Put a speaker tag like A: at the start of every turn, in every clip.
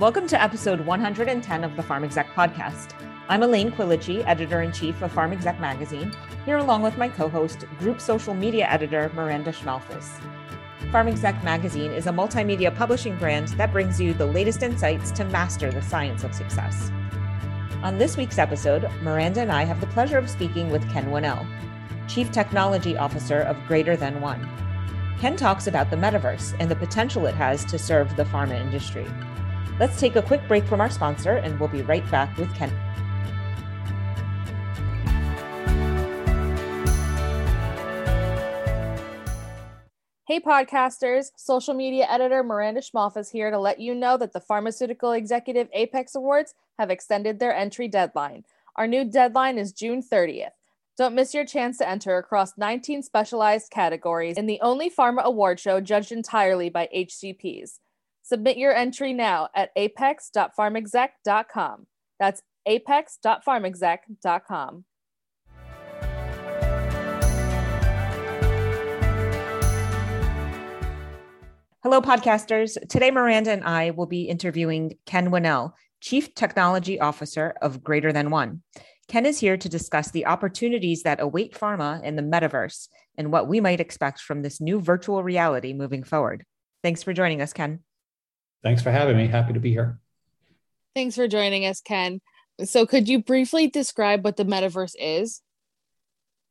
A: Welcome to episode 110 of the Pharm Exec podcast. I'm Elaine Quilici, editor in chief of Pharm Exec magazine, here along with my co host, group social media editor Miranda Schmalfuhs. Pharm Exec magazine is a multimedia publishing brand that brings you the latest insights to master the science of success. On this week's episode, Miranda and I have the pleasure of speaking with Ken Winnell, Chief Technology Officer of Greater Than One. Ken talks about the metaverse and the potential it has to serve the pharma industry. Let's take a quick break from our sponsor, and we'll be right back with Ken.
B: Hey, podcasters. Social media editor Miranda Schmalf is here to let you know that the Pharmaceutical Executive Apex Awards have extended their entry deadline. Our new deadline is June 30th. Don't miss your chance to enter across 19 specialized categories in the only pharma award show judged entirely by HCPs. Submit your entry now at apex.pharmexec.com. That's apex.pharmexec.com.
A: Hello, podcasters. Today, Miranda and I will be interviewing Ken Winnell, Chief Technology Officer of Greater Than One. Ken is here to discuss the opportunities that await pharma in the metaverse and what we might expect from this new virtual reality moving forward. Thanks for joining us, Ken.
C: Thanks for having me. Happy to be here.
B: Thanks for joining us, Ken. So, could you briefly describe what the metaverse is?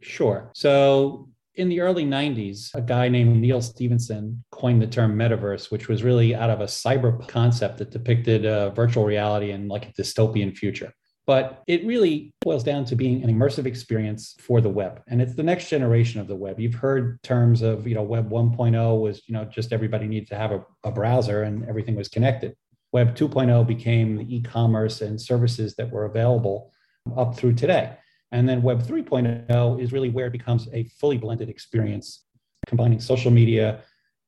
C: Sure. So, in the early 90s, a guy named Neal Stephenson coined the term metaverse, which was really out of a cyber concept that depicted uh, virtual reality and like a dystopian future but it really boils down to being an immersive experience for the web. And it's the next generation of the web. You've heard terms of you know web 1.0 was you know just everybody needed to have a, a browser and everything was connected. Web 2.0 became the e-commerce and services that were available up through today. And then web 3.0 is really where it becomes a fully blended experience combining social media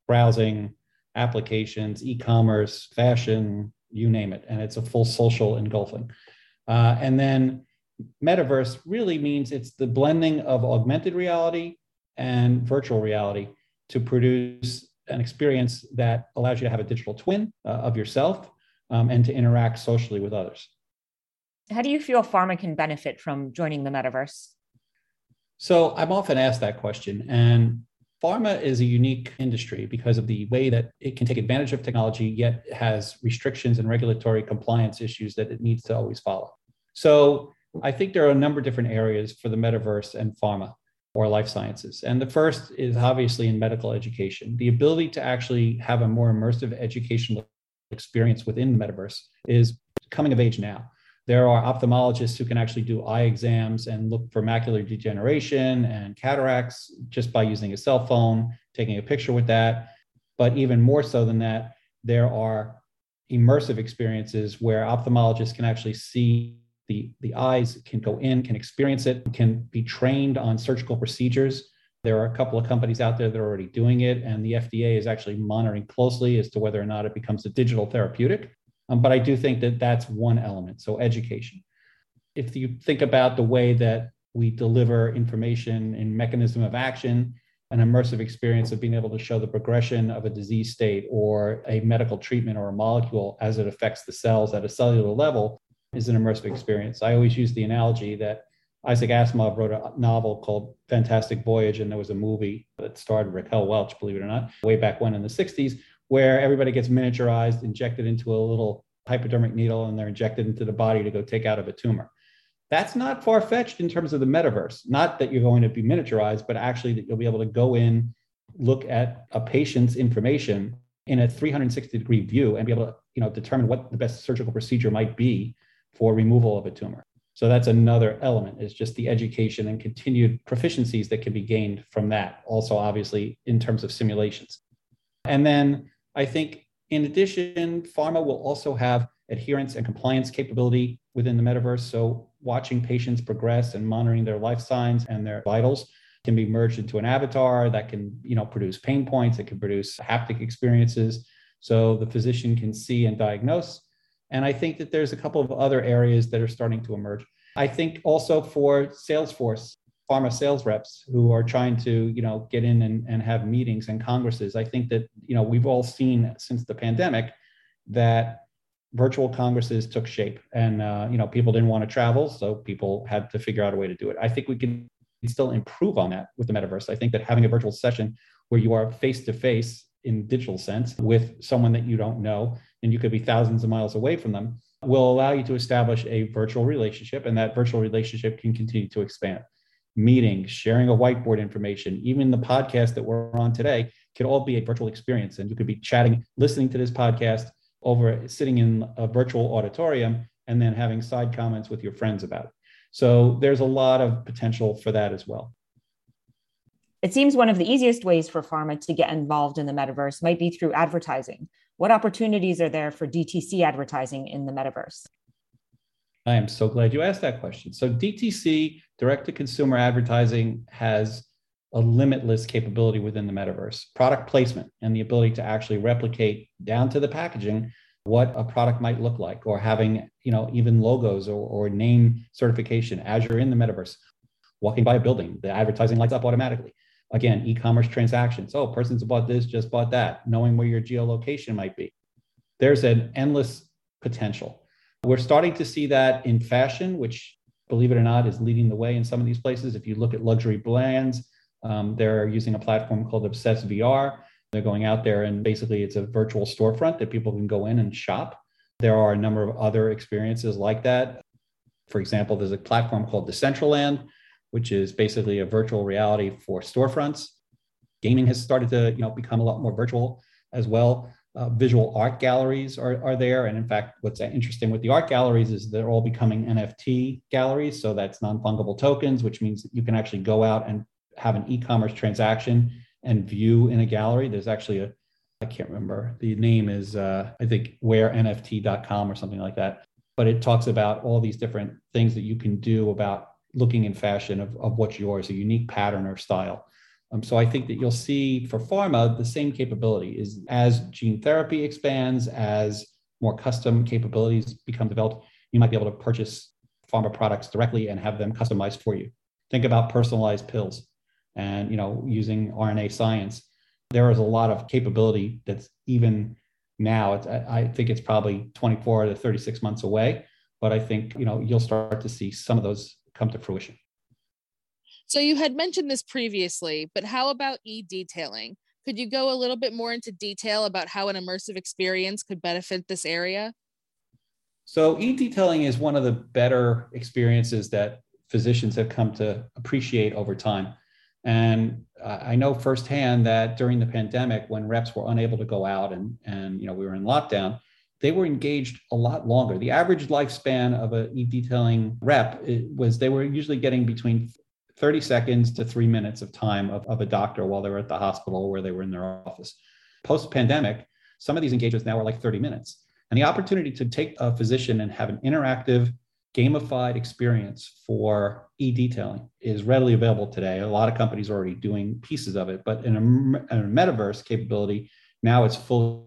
C: browsing applications e-commerce fashion you name it. And it's a full social engulfing uh, and then metaverse really means it's the blending of augmented reality and virtual reality to produce an experience that allows you to have a digital twin uh, of yourself um, and to interact socially with others.
A: How do you feel pharma can benefit from joining the metaverse?
C: So I'm often asked that question. And pharma is a unique industry because of the way that it can take advantage of technology, yet has restrictions and regulatory compliance issues that it needs to always follow. So I think there are a number of different areas for the metaverse and pharma or life sciences. And the first is obviously in medical education. The ability to actually have a more immersive educational experience within the metaverse is coming of age now. There are ophthalmologists who can actually do eye exams and look for macular degeneration and cataracts just by using a cell phone, taking a picture with that. But even more so than that, there are immersive experiences where ophthalmologists can actually see the, the eyes can go in, can experience it, can be trained on surgical procedures. There are a couple of companies out there that are already doing it, and the FDA is actually monitoring closely as to whether or not it becomes a digital therapeutic. Um, but I do think that that's one element. So, education. If you think about the way that we deliver information and mechanism of action, an immersive experience of being able to show the progression of a disease state or a medical treatment or a molecule as it affects the cells at a cellular level is an immersive experience. I always use the analogy that Isaac Asimov wrote a novel called Fantastic Voyage, and there was a movie that starred Raquel Welch, believe it or not, way back when in the 60s, where everybody gets miniaturized, injected into a little hypodermic needle, and they're injected into the body to go take out of a tumor. That's not far fetched in terms of the metaverse. Not that you're going to be miniaturized, but actually that you'll be able to go in, look at a patient's information in a 360 degree view, and be able to you know, determine what the best surgical procedure might be for removal of a tumor. So that's another element is just the education and continued proficiencies that can be gained from that. Also, obviously, in terms of simulations. And then I think in addition, pharma will also have adherence and compliance capability within the metaverse. So watching patients progress and monitoring their life signs and their vitals can be merged into an avatar that can, you know, produce pain points, it can produce haptic experiences. So the physician can see and diagnose and I think that there's a couple of other areas that are starting to emerge. I think also for Salesforce, pharma sales reps who are trying to, you know, get in and, and have meetings and congresses. I think that, you know, we've all seen since the pandemic that virtual congresses took shape and, uh, you know, people didn't want to travel. So people had to figure out a way to do it. I think we can still improve on that with the metaverse. I think that having a virtual session where you are face to face in digital sense with someone that you don't know and you could be thousands of miles away from them will allow you to establish a virtual relationship and that virtual relationship can continue to expand meetings sharing a whiteboard information even the podcast that we're on today could all be a virtual experience and you could be chatting listening to this podcast over sitting in a virtual auditorium and then having side comments with your friends about it so there's a lot of potential for that as well
A: it seems one of the easiest ways for pharma to get involved in the metaverse might be through advertising. What opportunities are there for DTC advertising in the metaverse?
C: I am so glad you asked that question. So, DTC, direct to consumer advertising, has a limitless capability within the metaverse product placement and the ability to actually replicate down to the packaging what a product might look like or having you know even logos or, or name certification as you're in the metaverse walking by a building the advertising lights up automatically Again, e-commerce transactions. Oh, person's bought this, just bought that, knowing where your geolocation might be. There's an endless potential. We're starting to see that in fashion, which, believe it or not, is leading the way in some of these places. If you look at luxury brands, um, they're using a platform called Obsess VR. They're going out there and basically it's a virtual storefront that people can go in and shop. There are a number of other experiences like that. For example, there's a platform called Decentraland, which is basically a virtual reality for storefronts. Gaming has started to you know become a lot more virtual as well. Uh, visual art galleries are, are there. And in fact, what's interesting with the art galleries is they're all becoming NFT galleries. So that's non fungible tokens, which means that you can actually go out and have an e commerce transaction and view in a gallery. There's actually a, I can't remember, the name is, uh, I think, wearnft.com or something like that. But it talks about all these different things that you can do about looking in fashion of, of what's yours, a unique pattern or style. Um, so I think that you'll see for pharma the same capability is as gene therapy expands, as more custom capabilities become developed, you might be able to purchase pharma products directly and have them customized for you. Think about personalized pills and you know using RNA science. There is a lot of capability that's even now. I think it's probably 24 to 36 months away, but I think you know you'll start to see some of those come to fruition.
B: So you had mentioned this previously, but how about e-detailing? Could you go a little bit more into detail about how an immersive experience could benefit this area?
C: So e-detailing is one of the better experiences that physicians have come to appreciate over time. And I know firsthand that during the pandemic, when reps were unable to go out and, and you know we were in lockdown, they were engaged a lot longer. The average lifespan of a e-detailing rep was they were usually getting between 30 seconds to three minutes of time of, of a doctor while they were at the hospital or where they were in their office. Post pandemic, some of these engagements now are like 30 minutes. And the opportunity to take a physician and have an interactive, gamified experience for e detailing is readily available today. A lot of companies are already doing pieces of it, but in a, in a metaverse capability, now it's fully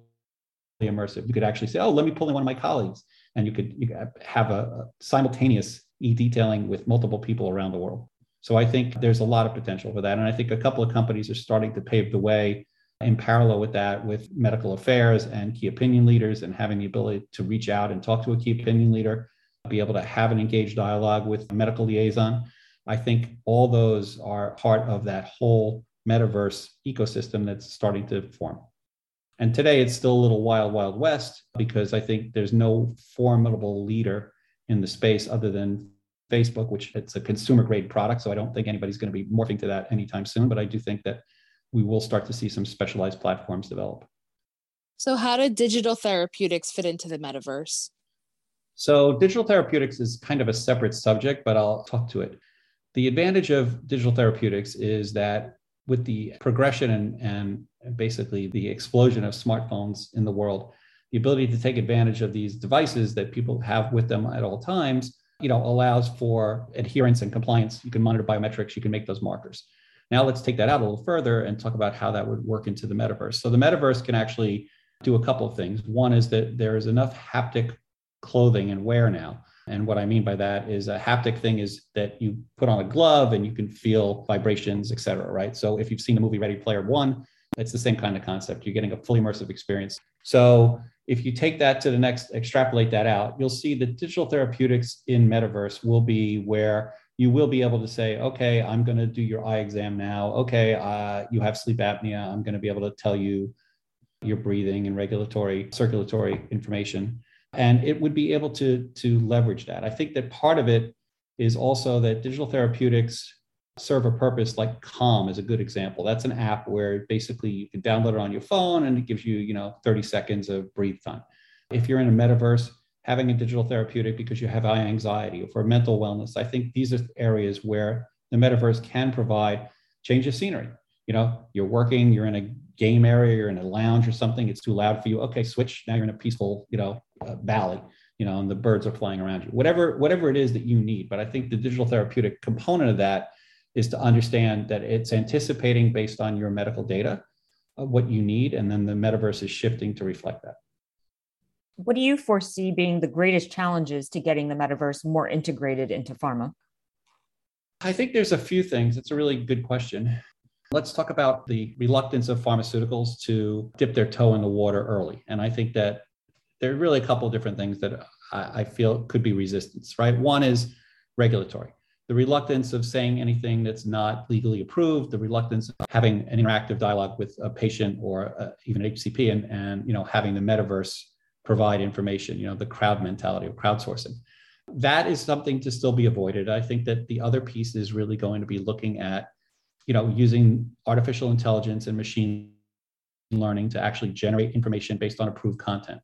C: immersive. You could actually say, "Oh, let me pull in one of my colleagues," and you could, you could have a, a simultaneous e-detailing with multiple people around the world. So I think there's a lot of potential for that, and I think a couple of companies are starting to pave the way in parallel with that, with medical affairs and key opinion leaders, and having the ability to reach out and talk to a key opinion leader, be able to have an engaged dialogue with a medical liaison. I think all those are part of that whole metaverse ecosystem that's starting to form. And today it's still a little wild, wild west because I think there's no formidable leader in the space other than Facebook, which it's a consumer grade product. So I don't think anybody's going to be morphing to that anytime soon. But I do think that we will start to see some specialized platforms develop.
B: So, how do digital therapeutics fit into the metaverse?
C: So, digital therapeutics is kind of a separate subject, but I'll talk to it. The advantage of digital therapeutics is that with the progression and, and basically the explosion of smartphones in the world, the ability to take advantage of these devices that people have with them at all times, you know, allows for adherence and compliance. You can monitor biometrics, you can make those markers. Now let's take that out a little further and talk about how that would work into the metaverse. So the metaverse can actually do a couple of things. One is that there is enough haptic clothing and wear now And what I mean by that is a haptic thing is that you put on a glove and you can feel vibrations, et cetera, right? So if you've seen the movie Ready Player One, it's the same kind of concept. You're getting a fully immersive experience. So if you take that to the next, extrapolate that out, you'll see that digital therapeutics in metaverse will be where you will be able to say, okay, I'm going to do your eye exam now. Okay, uh, you have sleep apnea. I'm going to be able to tell you your breathing and regulatory circulatory information and it would be able to to leverage that i think that part of it is also that digital therapeutics serve a purpose like calm is a good example. That's an app where basically you can download it on your phone and it gives you you know 30 seconds of breathe time. If you're in a metaverse having a digital therapeutic because you have anxiety or for mental wellness i think these are areas where the metaverse can provide change of scenery. You know you're working you're in a game area you're in a lounge or something it's too loud for you. Okay switch. Now you're in a peaceful you know uh, valley you know and the birds are flying around you. Whatever whatever it is that you need. But i think the digital therapeutic component of that is to understand that it's anticipating based on your medical data uh, what you need and then the metaverse is shifting to reflect that
A: what do you foresee being the greatest challenges to getting the metaverse more integrated into pharma
C: I think there's a few things. It's a really good question. Let's talk about the reluctance of pharmaceuticals to dip their toe in the water early. And I think that there are really a couple of different things that I, I feel could be resistance, right? One is regulatory. The reluctance of saying anything that's not legally approved, the reluctance of having an interactive dialogue with a patient or uh, even HCP and, and you know having the metaverse provide information, you know, the crowd mentality of crowdsourcing. That is something to still be avoided. I think that the other piece is really going to be looking at you know, using artificial intelligence and machine learning to actually generate information based on approved content.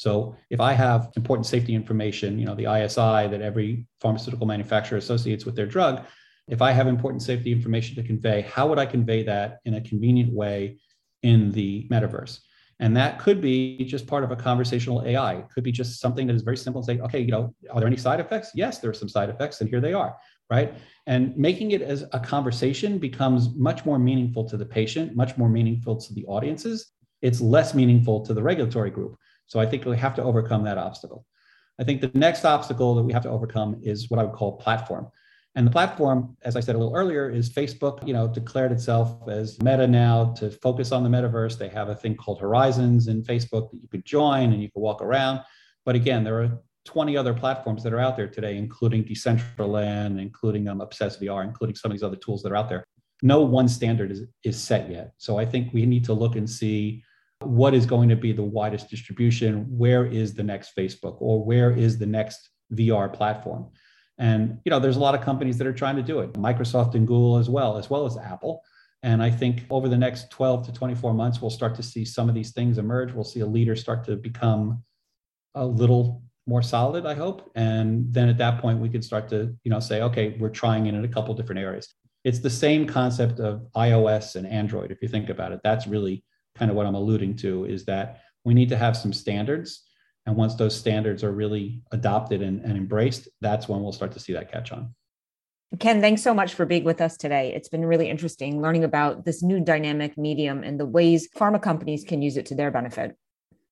C: So if I have important safety information, you know, the ISI that every pharmaceutical manufacturer associates with their drug, if I have important safety information to convey, how would I convey that in a convenient way in the metaverse? And that could be just part of a conversational AI. It could be just something that is very simple and say, okay, you know, are there any side effects? Yes, there are some side effects, and here they are right? And making it as a conversation becomes much more meaningful to the patient, much more meaningful to the audiences. It's less meaningful to the regulatory group. So I think we have to overcome that obstacle. I think the next obstacle that we have to overcome is what I would call platform. And the platform, as I said a little earlier, is Facebook, you know, declared itself as Meta now to focus on the metaverse. They have a thing called Horizons in Facebook that you could join and you could walk around. But again, there are 20 other platforms that are out there today, including Decentraland, including um, Obsess VR, including some of these other tools that are out there. No one standard is, is set yet. So I think we need to look and see what is going to be the widest distribution. Where is the next Facebook or where is the next VR platform? And you know, there's a lot of companies that are trying to do it, Microsoft and Google as well, as well as Apple. And I think over the next 12 to 24 months, we'll start to see some of these things emerge. We'll see a leader start to become a little more solid, I hope. And then at that point, we could start to, you know, say, okay, we're trying it in a couple different areas. It's the same concept of iOS and Android. If you think about it, that's really kind of what I'm alluding to is that we need to have some standards. And once those standards are really adopted and, and embraced, that's when we'll start to see that catch on.
A: Ken, thanks so much for being with us today. It's been really interesting learning about this new dynamic medium and the ways pharma companies can use it to their benefit.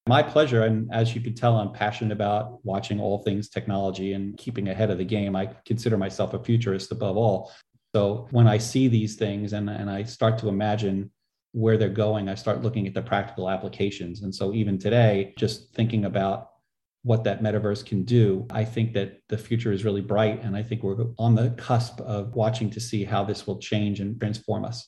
C: My pleasure. And as you can tell, I'm passionate about watching all things technology and keeping ahead of the game. I consider myself a futurist above all. So when I see these things and, and I start to imagine where they're going, I start looking at the practical applications. And so even today, just thinking about what that metaverse can do, I think that the future is really bright. And I think we're on the cusp of watching to see how this will change and transform us.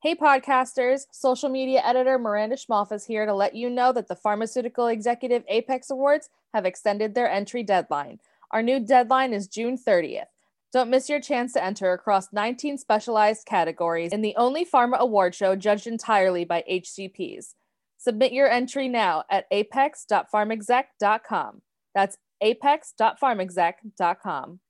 B: Hey, podcasters. Social media editor Miranda Schmalf is here to let you know that the Pharmaceutical Executive Apex Awards have extended their entry deadline. Our new deadline is June 30th. Don't miss your chance to enter across 19 specialized categories in the only pharma award show judged entirely by HCPs. Submit your entry now at apex.pharmexec.com. That's apex.pharmexec.com.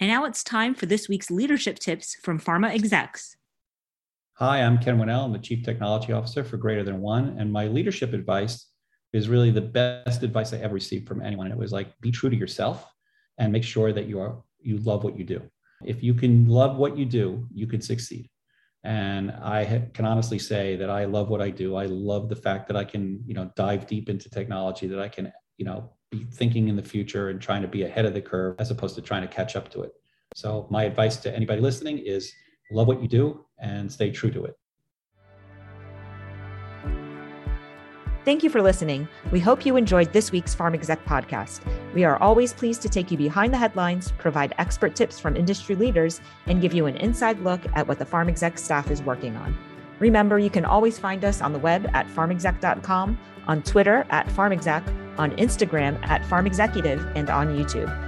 A: And now it's time for this week's leadership tips from pharma execs.
C: Hi, I'm Ken Winnell. I'm the Chief Technology Officer for Greater Than One. And my leadership advice is really the best advice I ever received from anyone. It was like, be true to yourself and make sure that you are you love what you do. If you can love what you do, you can succeed. And I can honestly say that I love what I do. I love the fact that I can, you know, dive deep into technology, that I can, you know, be thinking in the future and trying to be ahead of the curve as opposed to trying to catch up to it. So my advice to anybody listening is love what you do and stay true to it.
A: Thank you for listening. We hope you enjoyed this week's Pharm Exec podcast. We are always pleased to take you behind the headlines, provide expert tips from industry leaders, and give you an inside look at what the Pharm Exec staff is working on. Remember, you can always find us on the web at pharmexec.com, on Twitter at pharmexec, on Instagram at pharmexecutive, and on YouTube.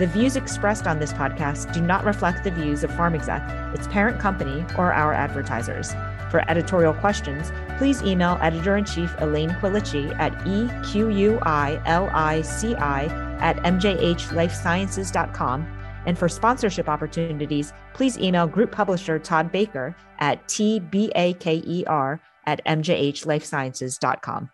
A: The views expressed on this podcast do not reflect the views of PharmExec, its parent company, or our advertisers. For editorial questions, please email editor in chief Elaine Quilici at equilici at mjhlifesciences.com. And for sponsorship opportunities, please email group publisher Todd Baker at tbaker at mjhlifesciences.com.